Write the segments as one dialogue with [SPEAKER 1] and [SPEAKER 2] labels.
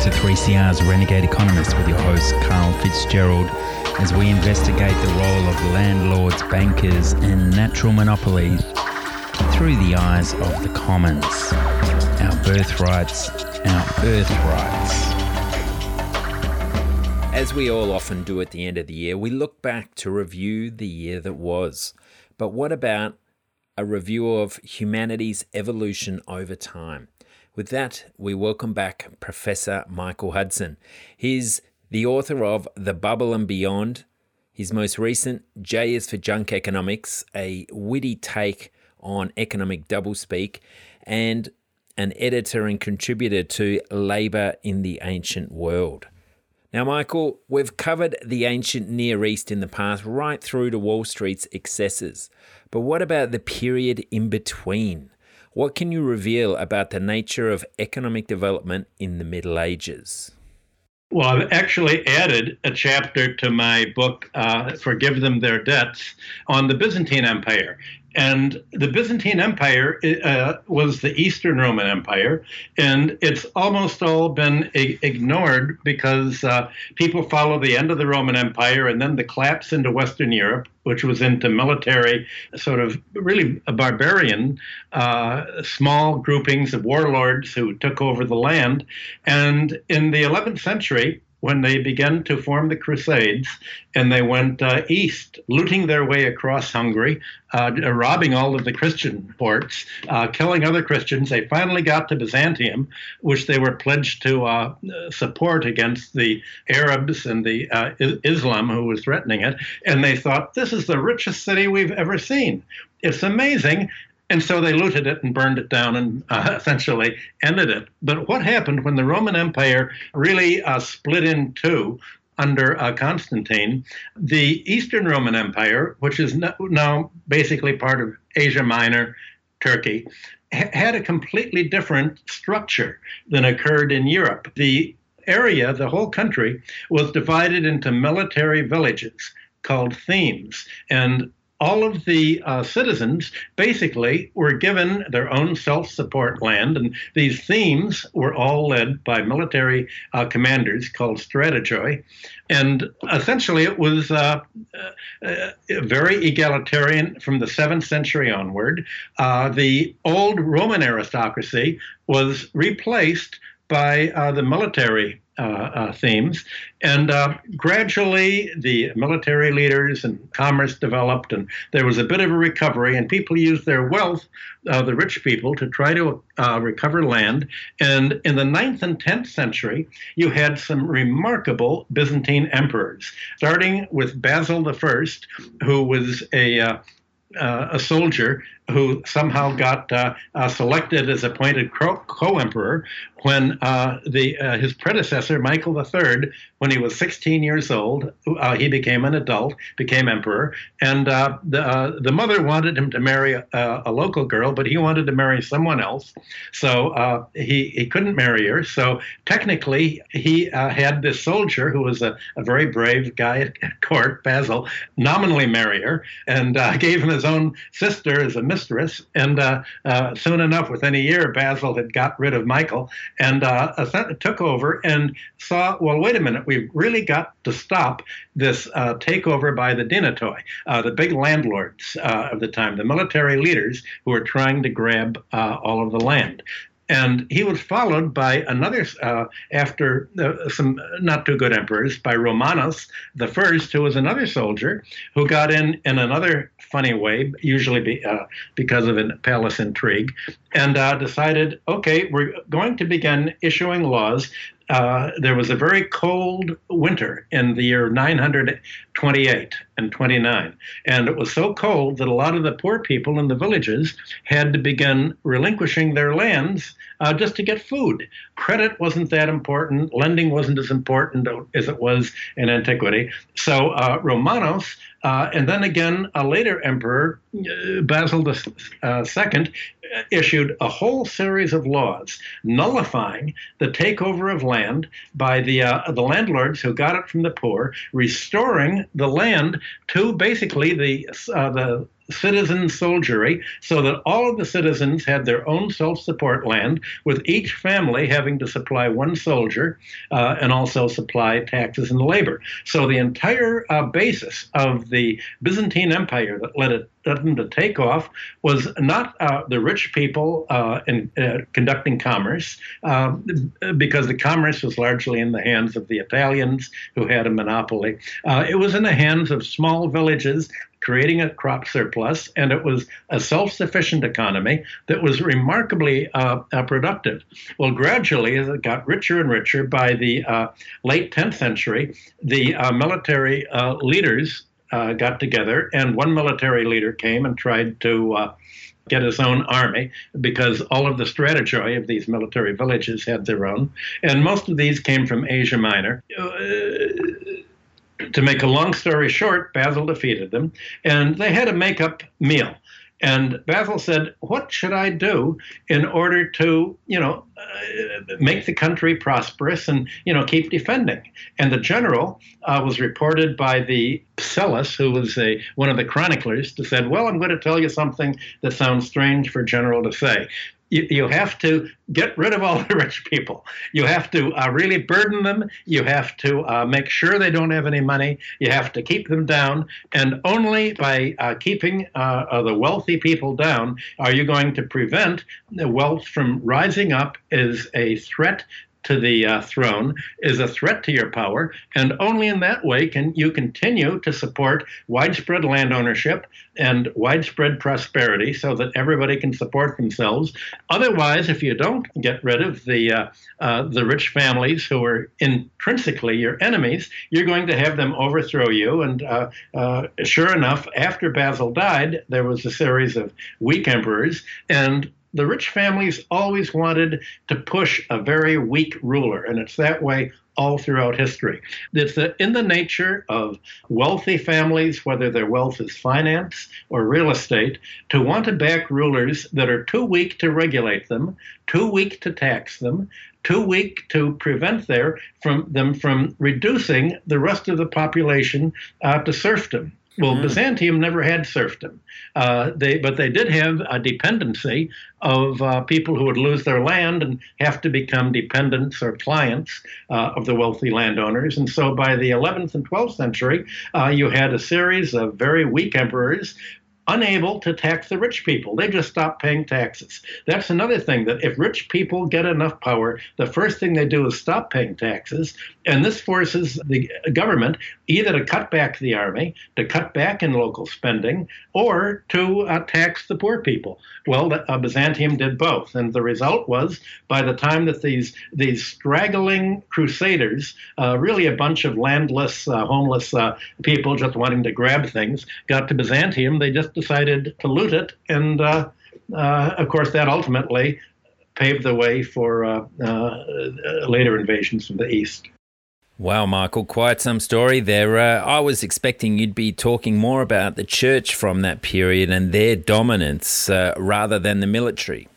[SPEAKER 1] to 3CR's Renegade Economist with your host, Karl Fitzgerald, as we investigate the role of landlords, bankers, and natural monopoly through the eyes of the commons. Our birthrights, our birthrights. As we all often do at the end of the year, we look back to review the year that was. But what about a review of humanity's evolution over time? With that, we welcome back Professor Michael Hudson. He's the author of The Bubble and Beyond. His most recent, J is for Junk Economics, a witty take on economic doublespeak, and an editor and contributor to Labour in the Ancient World. Now, Michael, we've covered the ancient Near East in the past, right through to Wall Street's excesses. But what about the period in between? What can you reveal about the nature of economic development in the Middle Ages?
[SPEAKER 2] Well, I've actually added a chapter to my book, uh, Forgive Them Their Debts, on the Byzantine Empire. And the Byzantine Empire uh, was the Eastern Roman Empire, and it's almost all been ignored because uh, people follow the end of the Roman Empire and then the collapse into Western Europe, which was into military, sort of really barbarian, uh, small groupings of warlords who took over the land. And in the 11th century, when they began to form the Crusades and they went uh, east, looting their way across Hungary, uh, robbing all of the Christian ports, uh, killing other Christians. They finally got to Byzantium, which they were pledged to uh, support against the Arabs and the uh, Islam who was threatening it. And they thought, this is the richest city we've ever seen. It's amazing. And so they looted it and burned it down and uh, essentially ended it. But what happened when the Roman Empire really uh, split in two under uh, Constantine? The Eastern Roman Empire, which is now basically part of Asia Minor, Turkey, ha- had a completely different structure than occurred in Europe. The area, the whole country, was divided into military villages called themes. And all of the uh, citizens basically were given their own self support land, and these themes were all led by military uh, commanders called strategoi. And essentially, it was uh, uh very egalitarian from the 7th century onward. Uh, the old Roman aristocracy was replaced by uh, the military uh, uh, themes. And uh, gradually, the military leaders and commerce developed, and there was a bit of a recovery, and people used their wealth, uh, the rich people, to try to uh, recover land. And in the 9th and 10th century, you had some remarkable Byzantine emperors, starting with Basil I, who was a uh, a soldier who somehow got uh, uh, selected as appointed co-emperor when uh, the uh, his predecessor Michael III, when he was 16 years old, uh, he became an adult, became emperor, and uh, the the mother wanted him to marry a, a, local girl, but he wanted to marry someone else, so he he couldn't marry her. So technically, he had this soldier who was a, a very brave guy at court, Basil, nominally marry her, and gave him his own sister as a mistress mistress. And uh, uh, soon enough, within a year, Basil had got rid of Michael and uh, took over and saw, well, wait a minute, we've really got to stop this uh, takeover by the dynatoi, uh, the big landlords of the time, the military leaders who were trying to grab all of the land. And he was followed by another, uh, after uh, some not too good emperors, by Romanus the first, who was another soldier who got in in another funny way, usually be, uh, because of a palace intrigue, and uh, decided, okay, we're going to begin issuing laws. Uh, there was a very cold winter in the year 928 and 29. And it was so cold that a lot of the poor people in the villages had to begin relinquishing their lands uh, just to get food. Credit wasn't that important, lending wasn't as important as it was in antiquity. So uh, Romanos uh, and then again, a later emperor, uh, Basil II, uh, issued a whole series of laws nullifying the takeover of land by the uh, the landlords who got it from the poor, restoring the land to basically the uh, the citizen soldiery so that all of the citizens had their own self support land, with each family having to supply one soldier uh, and also supply taxes and labor. So the entire uh, basis of the Byzantine Empire that led it them to take off was not uh, the rich people uh, in, uh, conducting commerce, um, because the commerce was largely in the hands of the Italians who had a monopoly. Uh, it was in the hands of small villages creating a crop surplus, and it was a self sufficient economy that was remarkably uh, uh, productive. Well, gradually, as it got richer and richer, by the uh, late 10th century, the uh, military uh, leaders uh, got together, and one military leader came and tried to get his own army because all of the strategoi of these military villages had their own. And most of these came from Asia Minor. Uh, to make a long story short, Basil defeated them, and they had a make-up meal. And Basil said, "What should I do in order to, you know, uh, make the country prosperous and, you know, keep defending?" And the general uh, was reported by the Psellus, who was a one of the chroniclers, to said, "Well, I'm going to tell you something that sounds strange for general to say you, you have to get rid of all the rich people. You have to uh, really burden them. You have to uh, make sure they don't have any money. You have to keep them down. And only by uh, keeping uh, the wealthy people down are you going to prevent the wealth from rising up as a threat to the uh, throne is a threat to your power, and only in that way can you continue to support widespread land ownership and widespread prosperity so that everybody can support themselves. Otherwise, if you don't get rid of the uh, uh, the rich families who are intrinsically your enemies, you're going to have them overthrow you. And uh, uh, sure enough, after Basil died, there was a series of weak emperors, and the rich families always wanted to push a very weak ruler, and it's that way all throughout history. It's in the nature of wealthy families, whether their wealth is finance or real estate, to want to back rulers that are too weak to regulate them, too weak to tax them, too weak to prevent their, from, them from reducing the rest of the population uh, to serfdom. Well, mm. Byzantium never had serfdom, uh, they, but they did have a dependency of uh, people who would lose their land and have to become dependents or clients uh, of the wealthy landowners. And so by the 11th and 12th century, uh, you had a series of very weak emperors unable to tax the rich people. They just stop paying taxes. That's another thing that if rich people get enough power, the first thing they do is stop paying taxes. And this forces the government either to cut back the army, to cut back in local spending, or to uh, tax the poor people. Well, uh, Byzantium did both. And the result was by the time that these, these straggling crusaders, uh, really a bunch of landless, uh, homeless uh, people just wanting to grab things, got to Byzantium, they just decided to loot it. And uh, uh, of course, that ultimately paved the way for uh, uh, later invasions from the east.
[SPEAKER 1] Wow, Michael, quite some story there. Uh, I was expecting you'd be talking more about the church from that period and their dominance uh, rather than the military.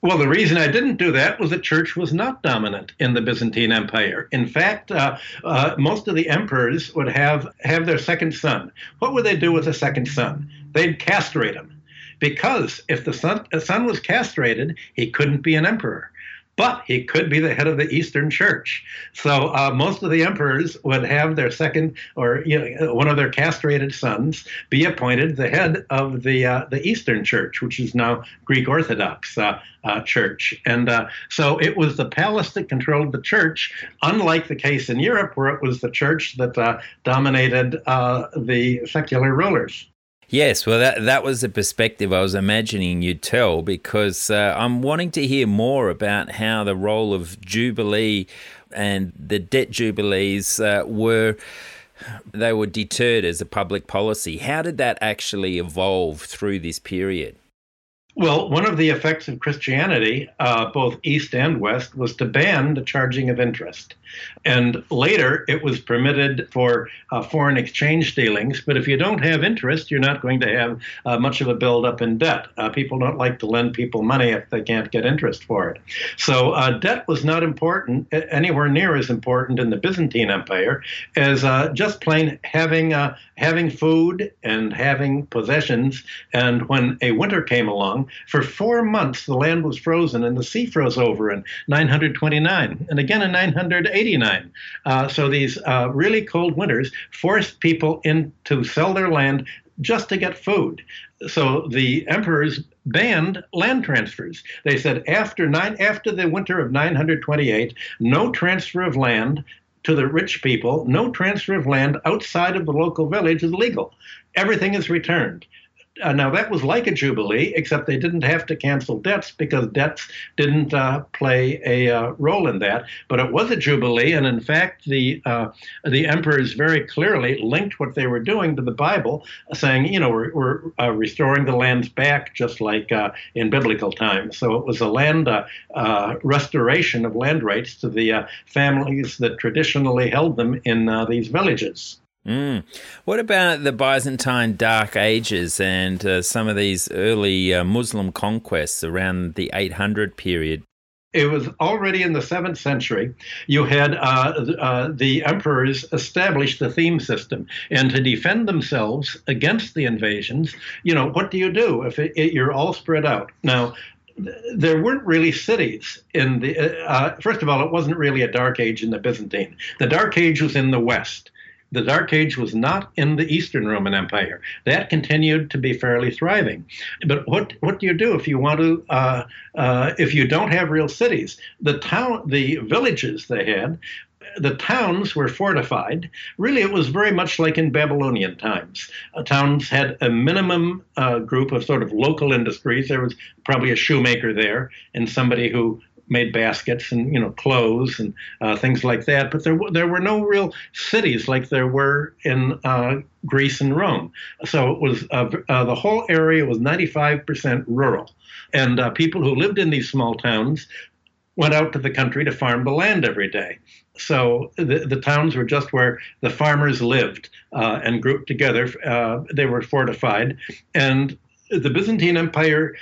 [SPEAKER 2] Well, the reason I didn't do that was the church was not dominant in the Byzantine Empire. In fact, uh, uh, most of the emperors would have have their second son. What would they do with a second son? They'd castrate him, because if the son, the son was castrated, he couldn't be an emperor but he could be the head of the Eastern Church. So uh, most of the emperors would have their second or you know, one of their castrated sons be appointed the head of the uh, the Eastern Church, which is now Greek Orthodox uh, uh Church. And uh, so it was the palace that controlled the church, unlike the case in Europe, where it was the church that uh, dominated the secular rulers.
[SPEAKER 1] Yes, well, that that was the perspective I was imagining you'd tell because uh, I'm wanting to hear more about how the role of Jubilee and the debt jubilees uh, were they were deterred as a public policy. How did that actually evolve through this period?
[SPEAKER 2] Well, one of the effects of Christianity, uh, both East and West, was to ban the charging of interest. And later, it was permitted for uh, foreign exchange dealings. But if you don't have interest, you're not going to have uh, much of a buildup in debt. Uh, people don't like to lend people money if they can't get interest for it. So uh, debt was not important, anywhere near as important in the Byzantine Empire as uh, just plain having having food and having possessions. And when a winter came along, for four months the land was frozen and the sea froze over in 929 and again in 989. Uh, so these uh, really cold winters forced people in to sell their land just to get food. So the emperors banned land transfers. They said after nine after the winter of 928, no transfer of land to the rich people, no transfer of land outside of the local village is legal. Everything is returned. Uh, now that was like a jubilee, except they didn't have to cancel debts because debts didn't uh, play a uh, role in that. But it was a jubilee, and in fact, the uh, the emperors very clearly linked what they were doing to the Bible, saying, you know, we're, we're uh, restoring the lands back, just like uh, in biblical times. So it was a land restoration of land rights to the families that traditionally held them in these villages.
[SPEAKER 1] Mm. What about the Byzantine Dark Ages and uh, some of these early uh, Muslim conquests around the 800 period?
[SPEAKER 2] It was already in the seventh century. You had uh, uh, the emperors establish the theme system, and to defend themselves against the invasions, you know, what do you do if it, it, you're all spread out? Now, there weren't really cities in the. Uh, uh, first of all, it wasn't really a dark age in the Byzantine. The dark age was in the west the Dark Age was not in the Eastern Roman Empire. That continued to be fairly thriving. But what what do you do if you want to uh, uh, if you don't have real cities? The town, the villages they had. The towns were fortified. Really, it was very much like in Babylonian times. Uh, towns had a minimum uh, group of sort of local industries. There was probably a shoemaker there and somebody who made baskets and you know clothes and uh, things like that. But there there were no real cities like there were in uh, Greece and Rome. So it was uh, uh the whole area was 95% rural, and uh, people who lived in these small towns went out to the country to farm the land every day. So the, the towns were just where the farmers lived uh, and grouped together. they were fortified, and the Byzantine Empire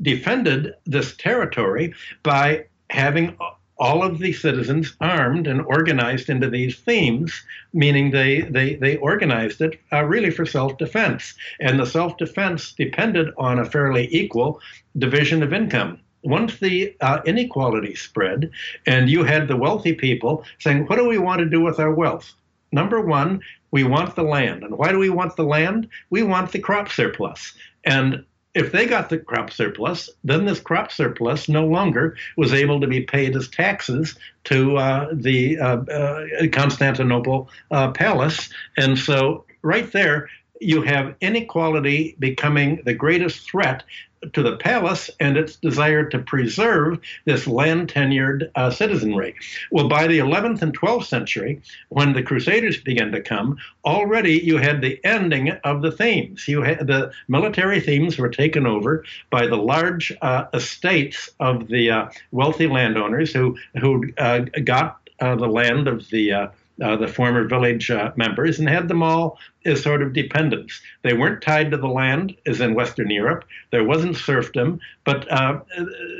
[SPEAKER 2] defended this territory by having all of the citizens armed and organized into these themes, meaning they, they, they organized it uh, really for self defense. And the self defense depended on a fairly equal division of income. Once the uh, inequality spread, and you had the wealthy people saying, What do we want to do with our wealth? Number one, we want the land. And why do we want the land? We want the crop surplus. And if they got the crop surplus, then this crop surplus no longer was able to be paid as taxes to uh, the uh, uh, Constantinople uh, palace. And so, right there, you have inequality becoming the greatest threat to the palace and its desire to preserve this land tenured uh, citizenry. Well, by the 11th and 12th century, when the Crusaders began to come, already you had the ending of the themes. You had the military themes were taken over by the large uh, estates of the uh, wealthy landowners who who uh, got uh, the land of the uh, uh, the former village uh, members and had them all as sort of dependents. They weren't tied to the land as in Western Europe. There wasn't serfdom, but uh,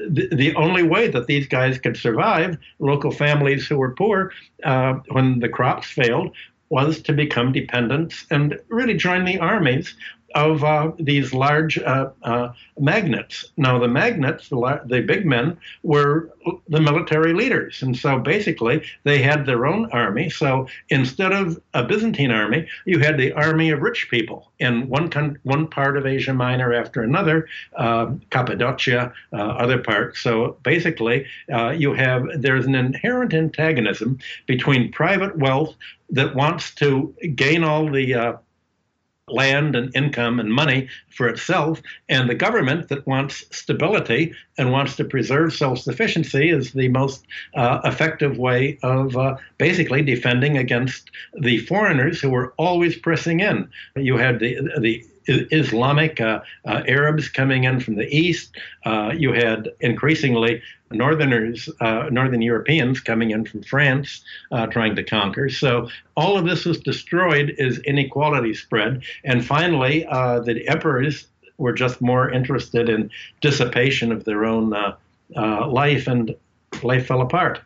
[SPEAKER 2] the, the, only way that these guys could survive, local families who were poor, uh, when the crops failed, was to become dependents and really join the armies of uh, these large uh, uh. Now, the magnates, the, the, big men, were the military leaders. And so basically, they had their own army. So instead of a Byzantine army, you had the army of rich people in one, con- one part of Asia Minor after another, uh, Cappadocia, uh, other parts. So basically, uh, you have there's an inherent antagonism between private wealth that wants to gain all the land and income and money for itself, and the government that wants stability and wants to preserve self sufficiency is the most uh, effective way of uh, basically defending against the foreigners who were always pressing in. You had the the Islamic uh, uh, Arabs coming in from the east. Uh, you had increasingly Northerners, uh, Northern Europeans coming in from France uh, trying to conquer. So all of this was destroyed as inequality spread. And finally, the emperors were just more interested in dissipation of their own life, and life fell apart.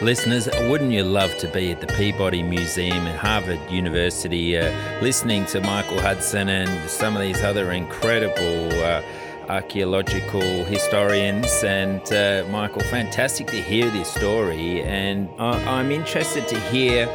[SPEAKER 1] Listeners, wouldn't you love to be at the Peabody Museum at Harvard University uh, listening to Michael Hudson and some of these other incredible uh, archaeological historians? And uh, Michael, fantastic to hear this story. And I'm interested to hear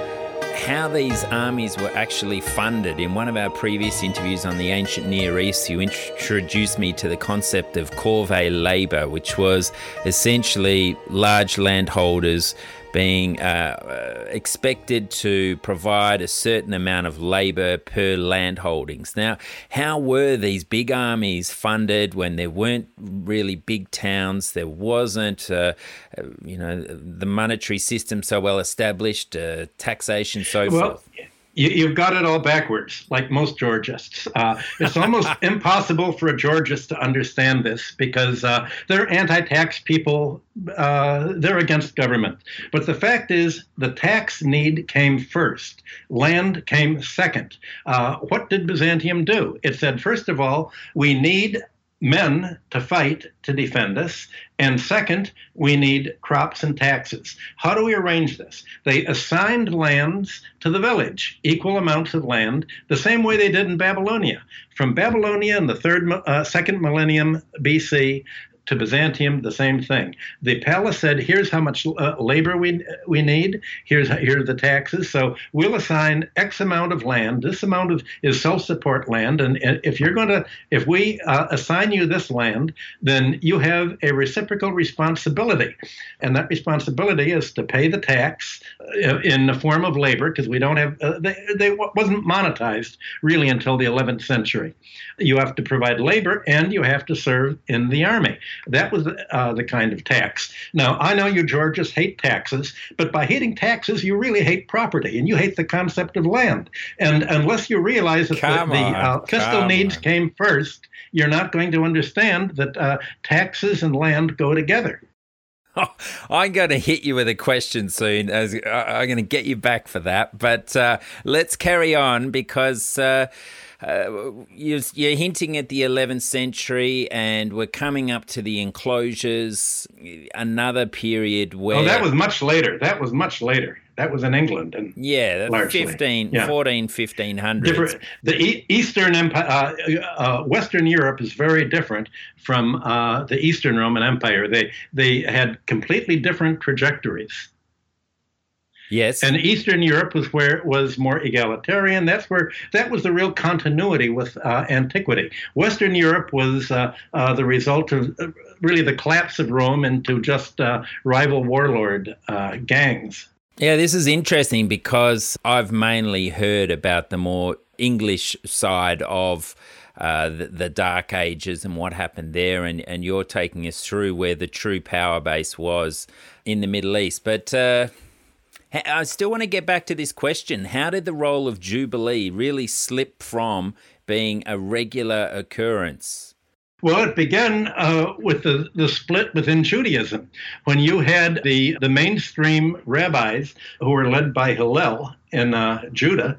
[SPEAKER 1] how these armies were actually funded. In one of our previous interviews on the ancient Near East, you introduced me to the concept of corvée labor, which was essentially large landholders being uh, uh, expected to provide a certain amount of labour per land holdings. Now, how were these big armies funded when there weren't really big towns? There wasn't, uh, uh you know, the monetary system so well established, uh, taxation so well, forth
[SPEAKER 2] you, have got it all backwards, like most Georgists. Uh, it's almost impossible for a Georgist to understand this because uh, they're anti tax people, uh, they're against government. But the fact is, the tax need came first, land came second. Uh, what did Byzantium do? It said, first of all, we need men to fight to defend us. And second, we need crops and taxes. How do we arrange this? They assigned lands to the village, equal amounts of land, the same way they did in Babylonia. From Babylonia in the third, uh, second millennium BC to Byzantium, the same thing. The palace said, "Here's how much uh, labor we we need. Here's here are the taxes. So we'll assign X amount of land. This amount of is self-support land, and, and if you're going to, if we uh, assign you this land, then you have a reciprocal responsibility, and that responsibility is to pay the tax uh, in the form of labor because we don't have uh, they they wasn't monetized really until the 11th century. You have to provide labor and you have to serve in the army." That was uh, the kind of tax. Now, I know you Georgians hate taxes, but by hating taxes, you really hate property and you hate the concept of land. And unless you realize that come the, the uh, fiscal needs on. came first, you're not going to understand that uh, taxes and land go together.
[SPEAKER 1] Oh, I'm going to hit you with a question soon. Uh, I'm going to get you back for that. But uh, let's carry on because uh, you're, you're, hinting at the 11th century, and we're coming up to the enclosures, another period where.
[SPEAKER 2] Oh, that was much later. That was much later. That was in England. and
[SPEAKER 1] yeah, largely. 15, yeah. 14, 1500. Different,
[SPEAKER 2] the e- Eastern Empire, uh, uh, Western Europe is very different from uh, the Eastern Roman Empire. They, they had completely different trajectories.
[SPEAKER 1] Yes.
[SPEAKER 2] And Eastern Europe was where it was more egalitarian. That's where that was the real continuity with uh, antiquity. Western Europe was uh, uh, the result of uh, really the collapse of Rome into just uh, rival warlord uh, gangs.
[SPEAKER 1] Yeah, this is interesting because I've mainly heard about the more English side of. Uh, the, the, Dark Ages and what happened there, and, and you're taking us through where the true power base was in the Middle East. But uh, I still want to get back to this question. How did the role of Jubilee really slip from being a regular occurrence?
[SPEAKER 2] Well, it began uh, with the, the split within Judaism. When you had the, the mainstream rabbis who were led by Hillel in uh, Judah,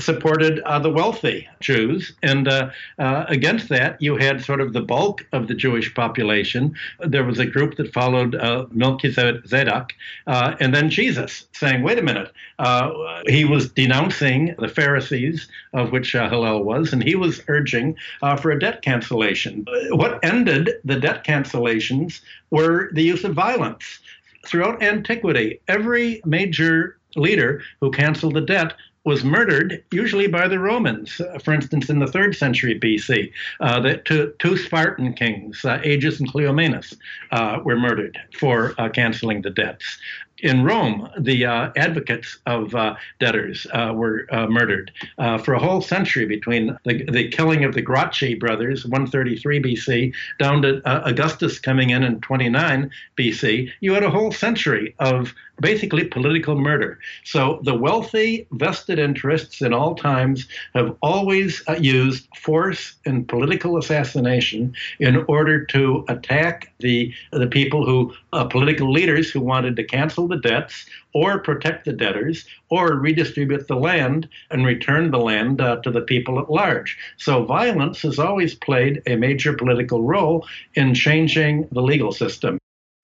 [SPEAKER 2] supported uh, the wealthy Jews. And uh, uh, against that, you had sort of the bulk of the Jewish population. There was a group that followed uh, Melchizedek, uh, and then Jesus saying, wait a minute, uh, he was denouncing the Pharisees, of which Hillel was, and he was urging for a debt cancellation. What ended the debt cancellations were the use of violence. Throughout antiquity, every major leader who canceled the debt was murdered, usually by the Romans. Uh, for instance, in the third century BC, uh, the two, two, Spartan kings, uh, Agis and Cleomenes, uh, were murdered for uh, canceling the debts. In Rome, the uh, advocates of uh, debtors uh, were uh, murdered. Uh, for a whole century, between the, the killing of the Gracchi brothers, 133 BC, down to uh, Augustus coming in in 29 BC, you had a whole century of basically political murder. So the wealthy vested interests in all times have always used force and political assassination in order to attack the the people who political leaders who wanted to cancel the debts or protect the debtors or redistribute the land and return the land uh, to the people at large. So violence has always played a major political role in changing the legal system.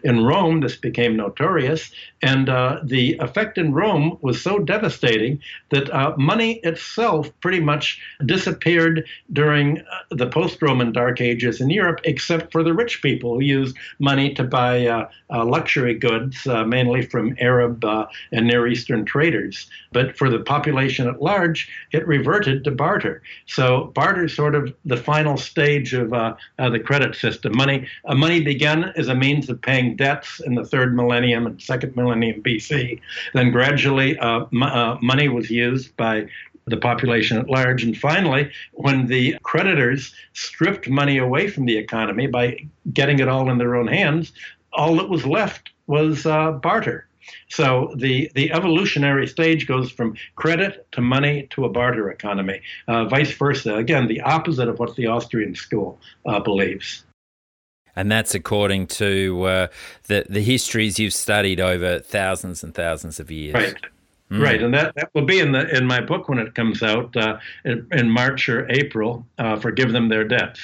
[SPEAKER 2] In Rome, this became notorious, and uh, the effect in Rome was so devastating that uh, money itself pretty much disappeared during uh, the post Roman Dark Ages in Europe, except for the rich people who used money to buy uh, uh, luxury goods, mainly from Arab and Near Eastern traders. But for the population at large, it reverted to barter. So barter is sort of the final stage of the credit system. Money, money began as a means of paying debts in the third millennium and second millennium BC. Then gradually, uh, m- uh, money was used by the population at large. And finally, when the creditors stripped money away from the economy by getting it all in their own hands, all that was left was uh, barter. So the, the evolutionary stage goes from credit to money to a barter economy, uh, vice versa. Again, the opposite of what the Austrian school uh, believes
[SPEAKER 1] and that's according to uh, the the histories you've studied over thousands and thousands of years.
[SPEAKER 2] Right. Mm. Right, and that, that will be in the in my book when it comes out uh, in, in, March or April. Uh, forgive them their debts.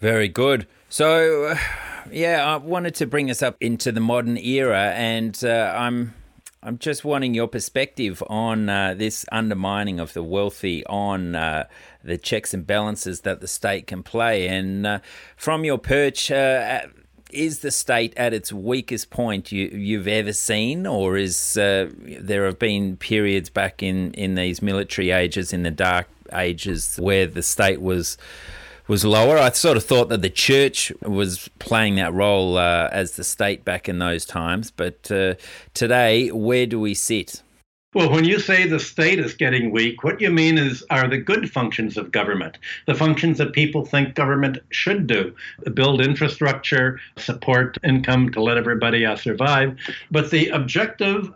[SPEAKER 1] Very good. So, uh, yeah, I wanted to bring us up into the modern era, and uh, I'm I'm just wanting your perspective on uh, this undermining of the wealthy, on uh, the checks and balances that the state can play. And uh, from your perch, uh, is the state at its weakest point you, have ever seen, or is uh, there have been periods back in, in these military ages, in the dark ages, where the state was was lower. I sort of thought that the church was playing that role uh, as the state back in those times. But uh, today, where do we sit?
[SPEAKER 2] Well, when you say the state is getting weak, what you mean is are the good functions of government, the functions that people think government should do build infrastructure, support income to let everybody uh, survive. But the objective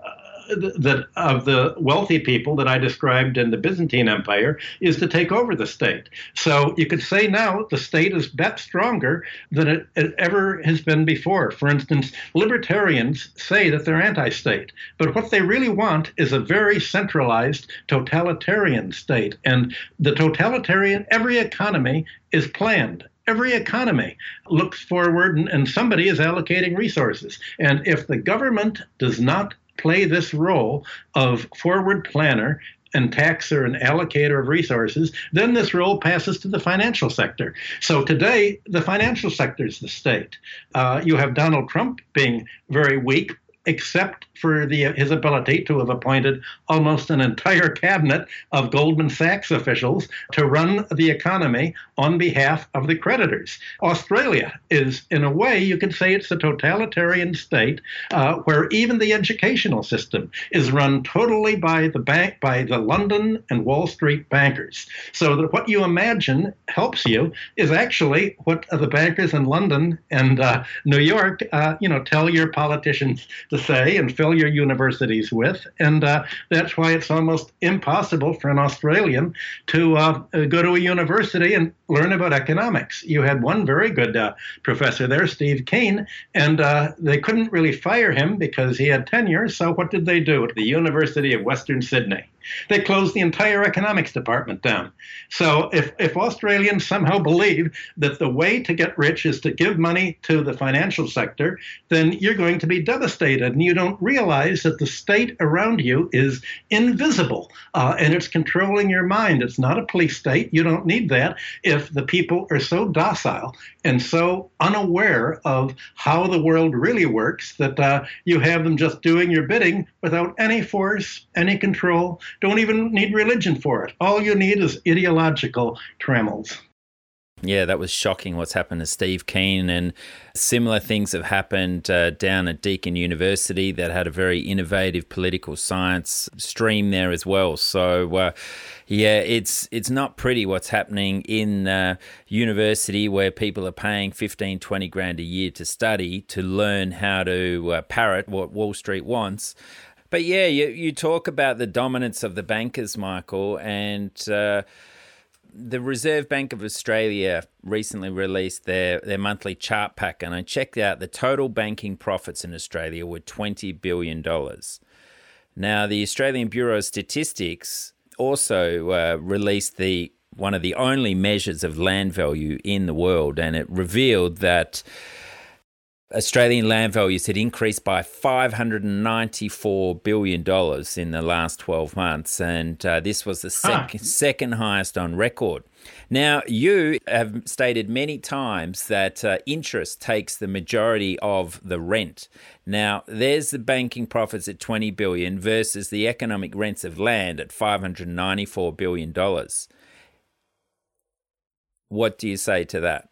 [SPEAKER 2] that of the wealthy people that I described in the Byzantine Empire is to take over the state. So you could say now the state is bet stronger than it, it ever has been before. For instance, libertarians say that they're anti-state, but what they really want is a very centralized totalitarian state. And the totalitarian, every economy is planned every economy looks forward and, and, somebody is allocating resources. And if the government does not play this role of forward planner and taxer and allocator of resources, then this role passes to the financial sector. So today, the financial sector is the state. Uh, you have Donald Trump being very weak, except for the, his ability to have appointed almost an entire cabinet of Goldman Sachs officials to run the economy on behalf of the creditors. Australia is, in a way, you could say it's a totalitarian state uh, where even the educational system is run totally by the bank, by the London and Wall Street bankers. So that what you imagine helps you is actually what the bankers in London and uh, New York, uh, you know, tell your politicians to say and fill your universities with. And uh, that's why it's almost impossible for an Australian to uh, go to a university and learn about economics. You had one very good uh, professor there, Steve Keen, and uh, they couldn't really fire him because he had tenure. So what did they do at the University of Western Sydney? They closed the entire economics department down. So if, if Australians somehow believe that the way to get rich is to give money to the financial sector, then you're going to be devastated. And you don't realize that the state around you is invisible uh, and it's controlling your mind. It's not a police state. You don't need that if the people are so docile and so unaware of how the world really works that uh, you have them just doing your bidding without any force, any control, don't even need religion for it. All you need is ideological trammels.
[SPEAKER 1] Yeah, that was shocking what's happened to Steve Keen. And similar things have happened uh, down at Deakin University that had a very innovative political science stream there as well. So, uh, yeah, it's it's not pretty what's happening in uh, university where people are paying 15, 20 grand a year to study to learn how to uh, parrot what Wall Street wants. But yeah, you, you talk about the dominance of the bankers, Michael, and uh, the Reserve Bank of Australia recently released their, their monthly chart pack, and I checked out the total banking profits in Australia were $20 billion. Now, the Australian Bureau of Statistics also uh, released the one of the only measures of land value in the world, and it revealed that Australian land values had increased by $594 billion in the last 12 months, and uh, this was the sec- huh. second highest on record. Now, you have stated many times that uh, interest takes the majority of the rent. Now, there's the banking profits at 20 billion versus the economic rents of land at 594 billion dollars. What do you say to that?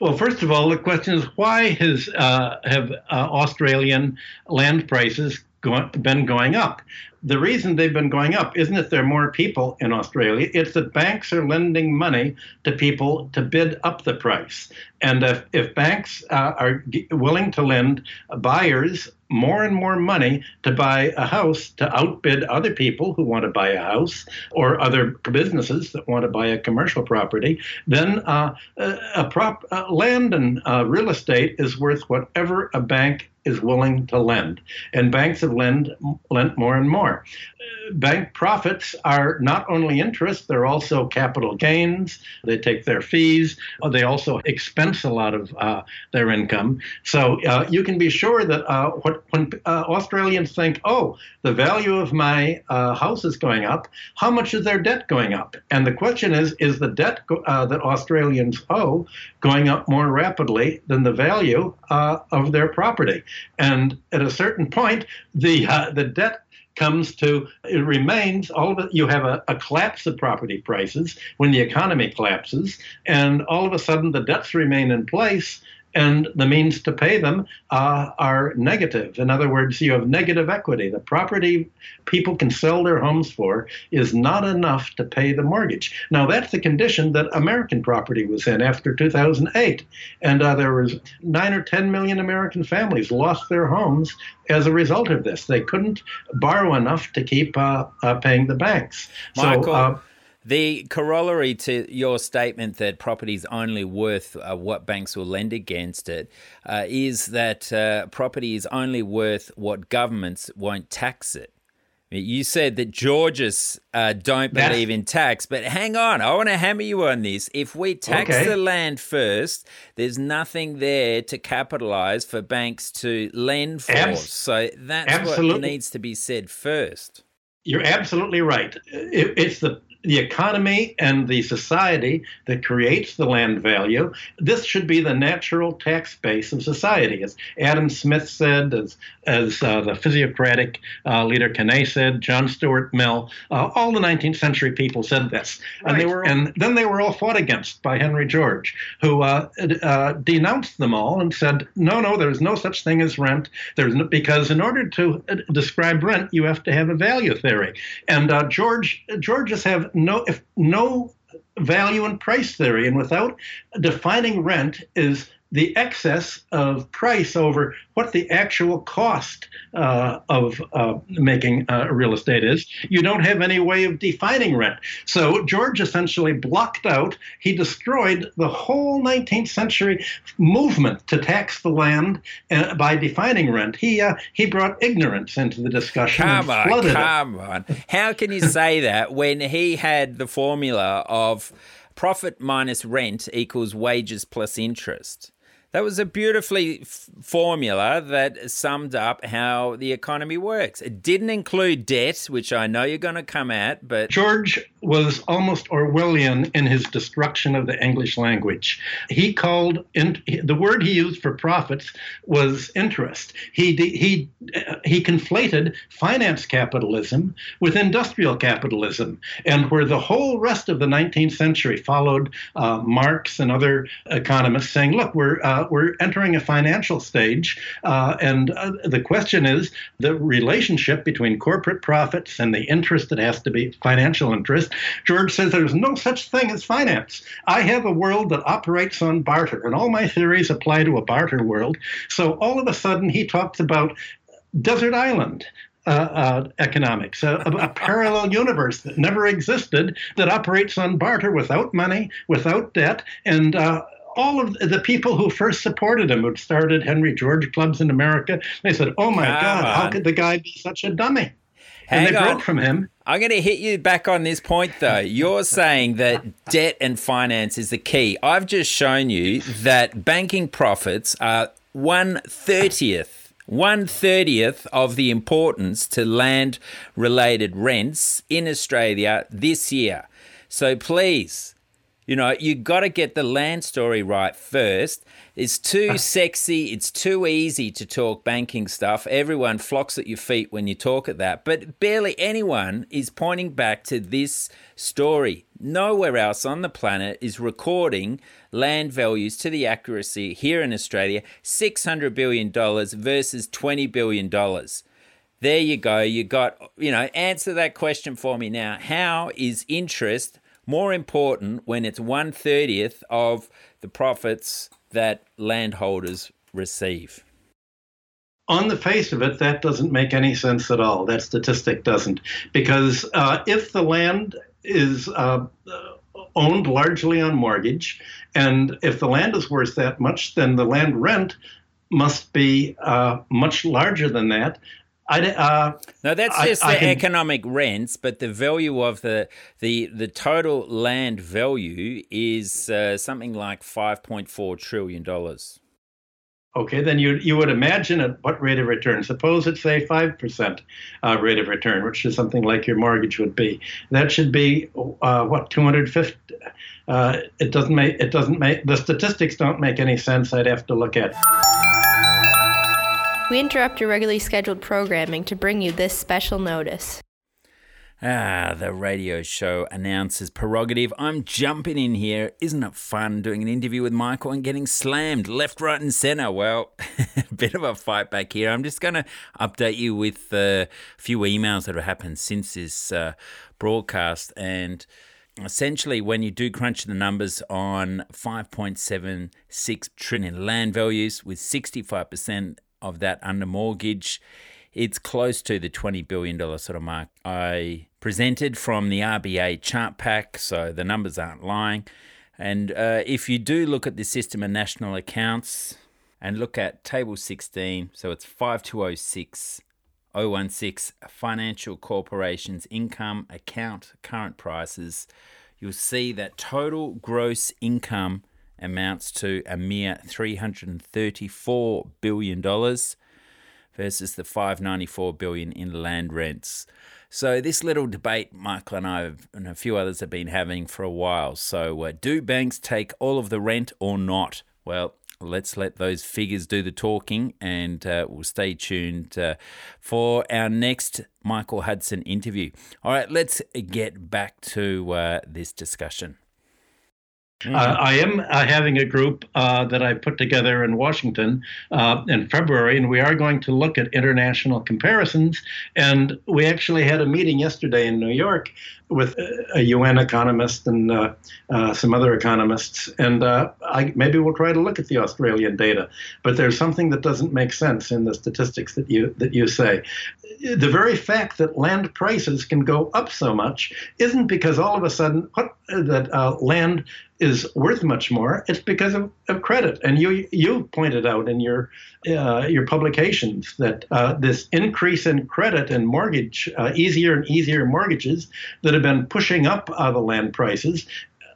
[SPEAKER 2] Well, first of all, the question is why has uh, have uh, Australian land prices go- been going up? The reason they've been going up isn't that there are more people in Australia; it's that banks are lending money to people to bid up the price. And if, if banks uh, are willing to lend buyers more and more money to buy a house to outbid other people who want to buy a house or other businesses that want to buy a commercial property, then uh, a prop uh, land and uh, real estate is worth whatever a bank is willing to lend, and banks have lend, lent more and more. Bank profits are not only interest; they're also capital gains. They take their fees. They also expense a lot of uh, their income. So uh, you can be sure that uh, what, when uh, Australians think, "Oh, the value of my uh, house is going up," how much is their debt going up? And the question is: Is the debt uh, that Australians owe going up more rapidly than the value of their property? And at a certain point, the uh, the debt comes to it remains all of it you have a, a, collapse of property prices when the economy collapses and all of a sudden the debts remain in place and the means to pay them uh, are negative. In other words, you have negative equity. The property people can sell their homes for is not enough to pay the mortgage. Now, that's the condition that American property was in after 2008. And uh, there was nine or 10 million American families lost their homes as a result of this. They couldn't borrow enough to keep uh, uh paying the banks.
[SPEAKER 1] Michael, so, uh, the corollary to your statement that property is only worth uh, what banks will lend against it uh, is that uh, property is only worth what governments won't tax it. You said that Georges uh, don't believe in tax, but hang on, I want to hammer you on this. If we tax okay. the land first, there's nothing there to capitalize for banks to lend for. Abs- so that's absolutely. what needs to be said first.
[SPEAKER 2] You're absolutely right. It, it's the the economy and the society that creates the land value. This should be the natural tax base of society. As Adam Smith said, as, as uh, the physiocratic uh, leader Quesnay said, John Stuart Mill, uh, all the 19th century people said this. Right. And, they were, and then they were all fought against by Henry George, who uh, uh, denounced them all and said, no, no, there's no such thing as rent. There's no, because in order to uh, describe rent, you have to have a value theory. And George Georges have no if no value and price theory, and without defining rent is the excess of price over what the actual cost uh, of uh, making uh, real estate is. You don't have any way of defining rent. So George essentially blocked out, he destroyed the whole 19th century movement to tax the land uh, by defining rent. He, uh, he brought ignorance into the discussion.
[SPEAKER 1] Come on, come it. on. How can you say that when he had the formula of profit minus rent equals wages plus interest? That was a beautifully f- formula that summed up how the economy works. It didn't include debt, which I know you're going to come at, but
[SPEAKER 2] George was almost Orwellian in his destruction of the English language. He called in, the word he used for profits was interest. He he he conflated finance capitalism with industrial capitalism, and where the whole rest of the 19th century followed uh, Marx and other economists saying, "Look, we're uh, we're entering a financial stage, uh, and uh, the question is the relationship between corporate profits and the interest that has to be financial interest." George says there's no such thing as finance. I have a world that operates on barter, and all my theories apply to a barter world. So all of a sudden, he talks about desert island. Uh, uh, economics, a, a, parallel universe that never existed that operates on barter without money, without debt, and uh, all of the people who first supported him, who started Henry George clubs in America, they said, "Oh my Come God, on. how could the guy be such a dummy?"
[SPEAKER 1] Hang
[SPEAKER 2] and they
[SPEAKER 1] on.
[SPEAKER 2] broke from him.
[SPEAKER 1] I'm going to hit you back on this point, though. You're saying that debt and finance is the key. I've just shown you that banking profits are one thirtieth, one thirtieth of the importance to land related rents in Australia this year. So please, you know, you got to get the land story right first. It's too ah. sexy. It's too easy to talk banking stuff. Everyone flocks at your feet when you talk at that. But barely anyone is pointing back to this story. Nowhere else on the planet is recording land values to the accuracy here in Australia $600 billion versus $20 billion. There you go. You got, you know, answer that question for me now. How is interest more important when it's one thirtieth of the profits that landholders receive?
[SPEAKER 2] on the face of it, that doesn't make any sense at all. That statistic doesn't. Because uh, if the land is uh, owned largely on mortgage, and if the land is worth that much, then the land rent must be uh, much larger than that. I, uh,
[SPEAKER 1] no, that's just I, the I can, economic rents, but the value of the the the total land value is uh, something like five point four trillion dollars.
[SPEAKER 2] Okay, then you you would imagine at what rate of return? Suppose it's say five percent uh, rate of return, which is something like your mortgage would be. That should be uh, what two hundred fifty. Uh, it doesn't make it doesn't make the statistics don't make any sense. I'd have to look at.
[SPEAKER 3] We interrupt your regularly scheduled programming to bring you this special notice.
[SPEAKER 1] Ah, the radio show announcer's prerogative. I'm jumping in here. Isn't it fun doing an interview with Michael and getting slammed left, right, and centre? Well, a bit of a fight back here. I'm just going to update you with a few emails that have happened since this uh, broadcast. And essentially, when you do crunch the numbers on 5.76 trillion land values with 65% of that under mortgage. It's close to the $20 billion sort of mark. I presented from the RBA chart pack, so the numbers aren't lying. And uh, if you do look at the system of national accounts and look at table 16, so it's 5206 016 financial corporations income account current prices, you'll see that total gross income amounts to a mere $334 billion versus the 594 billion in land rents. So this little debate Michael and I and a few others have been having for a while. So uh, do banks take all of the rent or not? Well, let's let those figures do the talking and uh, we'll stay tuned uh, for our next Michael Hudson interview. All right, let's get back to uh, this discussion.
[SPEAKER 2] Mm-hmm. Uh, I am uh, having a group uh, that I put together in Washington uh, in February, and we are going to look at international comparisons. And we actually had a meeting yesterday in New York with a UN economist and uh, uh, some other economists, and I, maybe we'll try to look at the Australian data. But there's something that doesn't make sense in the statistics that you that you say. The very fact that land prices can go up so much isn't because all of a sudden what that land is worth much more, it's because of, of credit. And you you pointed out in your uh, your publications that uh, this increase in credit and mortgage, uh, easier and easier mortgages that have been pushing up uh, the land prices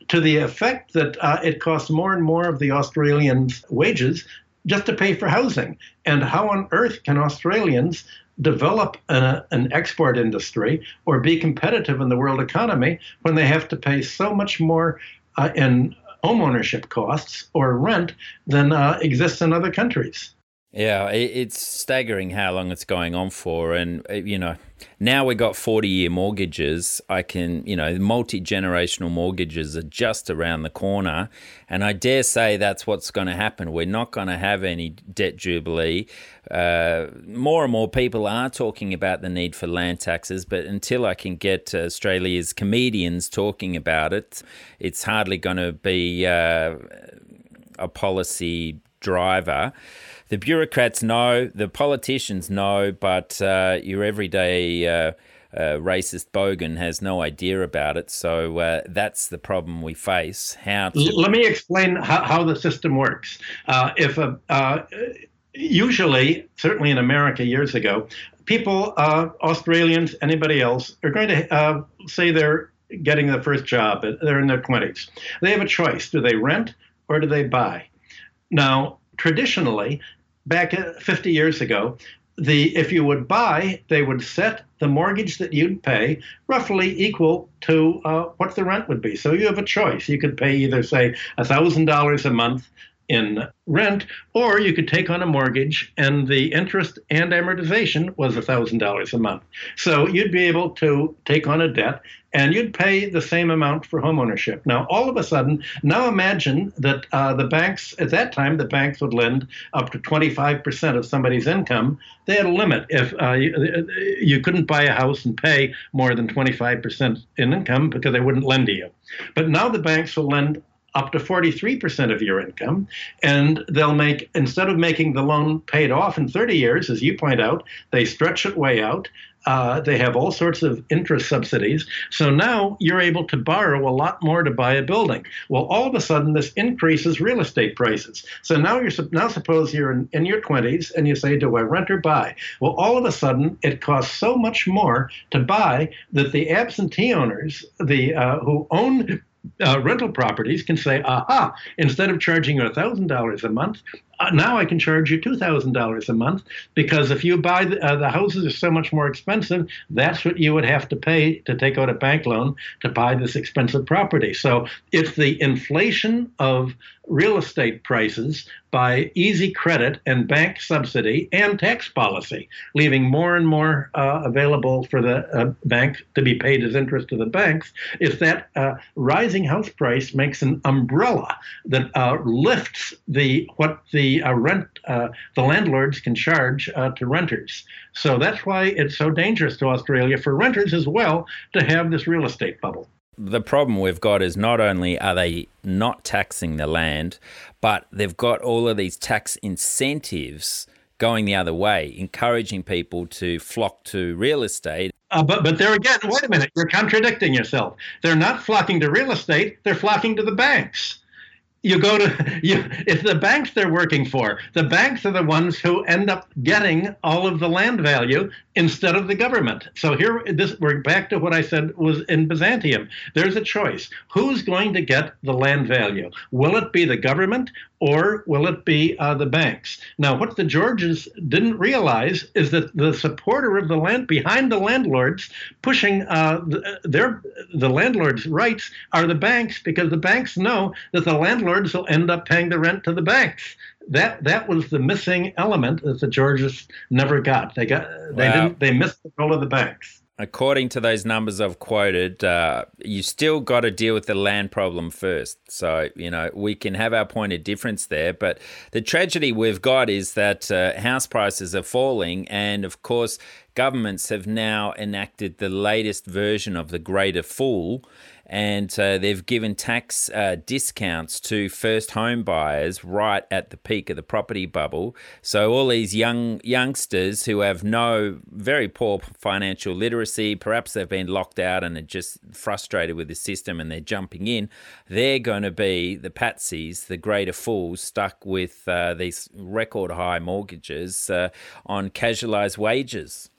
[SPEAKER 2] to the effect that uh, it costs more and more of the Australians' wages just to pay for housing. And how on earth can Australians develop an, an export industry or be competitive in the world economy when they have to pay so much more uh, in homeownership costs or rent than uh, exists in other countries.
[SPEAKER 1] Yeah, it's staggering how long it's going on for. And, uh, you know, now we've got 40 year mortgages. I can, you know, multi generational mortgages are just around the corner. And I dare say that's what's going to happen. We're not going to have any debt jubilee. Uh, more and more people are talking about the need for land taxes, but until I can get Australia's comedians talking about it, it's hardly going to be uh, a policy driver the bureaucrats know, the politicians know, but uh, your everyday uh, uh, racist bogan has no idea about it. So uh, that's the problem we face. How to-
[SPEAKER 2] Let me explain how, how the system works. Uh, if a, uh, usually, certainly in America years ago, people, Australians, anybody else, are going to say they're getting the first job. They're in their 20s. They have a choice: do they rent or do they buy? Now, traditionally, back uh, 50 years ago, the if you would buy, they would set the mortgage that you'd pay roughly equal to uh, what the rent would be. So you have a choice. You could pay either say thousand dollars a month in rent, or you could take on a mortgage and the interest and amortization was $1,000 a month. So you'd be able to take on a debt and you'd pay the same amount for homeownership. Now, all of a sudden, now imagine that uh, the banks, at that time, the banks would lend up to 25% of somebody's income. They had a limit. If uh, you, you couldn't buy a house and pay more than 25% in income because they wouldn't lend to you. But now the banks will lend up to 43% of your income. And they'll make, instead of making the loan paid off in 30 years, as you point out, they stretch it way out. Uh, they have all sorts of interest subsidies. So now you're able to borrow a lot more to buy a building. Well, all of a sudden, this increases real estate prices. So now you're now suppose you're in, in your 20s and you say, do I rent or buy? Well, all of a sudden, it costs so much more to buy that the absentee owners, the uh, who own uh, rental properties can say, aha, instead of charging you $1,000 a month, uh, now I can charge you $2,000 a month because if you buy the, uh, the houses are so much more expensive, that's what you would have to pay to take out a bank loan to buy this expensive property. So it's the inflation of real estate prices by easy credit and bank subsidy and tax policy, leaving more and more uh, available for the uh, bank to be paid as interest to the banks. Is that uh, rising house price makes an umbrella that uh, lifts the what the the uh, rent uh, the landlords can charge uh, to renters. So that's why it's so dangerous to Australia for renters as well to have this real estate bubble.
[SPEAKER 1] The problem we've got is not only are they not taxing the land, but they've got all of these tax incentives going the other way, encouraging people to flock to real estate.
[SPEAKER 2] Uh, but but there again, wait a minute, you're contradicting yourself. They're not flocking to real estate; they're flocking to the banks you go to you it's the banks they're working for. The banks are the ones who end up getting all of the land value instead of the government so here this we're back to what i said was in byzantium there's a choice who's going to get the land value will it be the government or will it be uh, the banks? Now, what the Georges didn't realize is that the supporter of the land behind the landlords pushing uh, the, their the landlords' rights are the banks because the banks know that the landlords will end up paying the rent to the banks. That that was the missing element that the Georges never got. They got they wow. didn't they missed the role of the banks
[SPEAKER 1] according to those numbers I've quoted, uh, you still got to deal with the land problem first. So, you know, we can have our point of difference there. But the tragedy we've got is that uh, house prices are falling. And of course, governments have now enacted the latest version of the Greater Fool and uh, they've given tax uh, discounts to first home buyers right at the peak of the property bubble. So all these young youngsters who have no very poor financial literacy, perhaps they've been locked out and are just frustrated with the system and they're jumping in, they're going to be the patsies, the greater fools, stuck with uh, these record high mortgages uh, on casualised wages.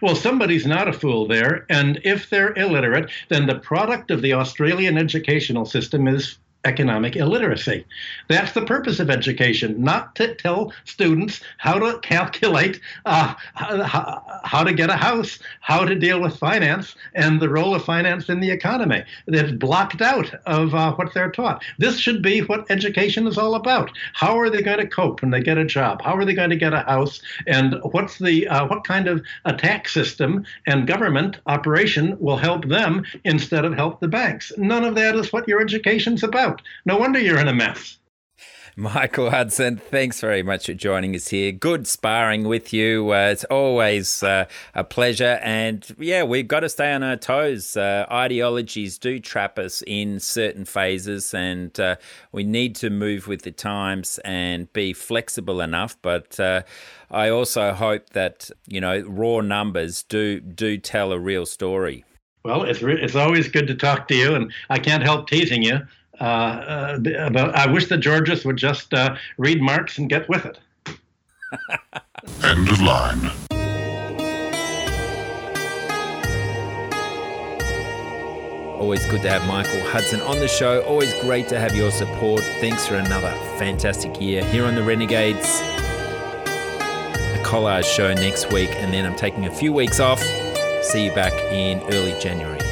[SPEAKER 2] Well, somebody's not a fool there. And if they're illiterate, then the product of the Australian educational system is economic illiteracy. That's the purpose of education, not to tell students how to calculate uh, how, how, to get a house, how to deal with finance, and the role of finance in the economy. They've blocked out of uh, what they're taught. This should be what education is all about. How are they going to cope when they get a job? How are they going to get a house? And what's the uh, what kind of a tax system and government operation will help them instead of help the banks? None of that is what your education's about. No wonder you're in a mess.
[SPEAKER 1] Michael Hudson, thanks very much for joining us here. Good sparring with you. Uh, it's always uh, a pleasure. And yeah, we've got to stay on our toes. Uh, ideologies do trap us in certain phases, and uh, we need to move with the times and be flexible enough. But uh, I also hope that, you know, raw numbers do, do tell a real story.
[SPEAKER 2] Well, it's, re- it's always good to talk to you, and I can't help teasing you. Uh, uh, I wish the Georgists would just uh, read Marx and get with it.
[SPEAKER 4] End of line.
[SPEAKER 1] Always good to have Michael Hudson on the show. Always great to have your support. Thanks for another fantastic year here on the Renegades. A collage show next week, and then I'm taking a few weeks off. See you back in early January.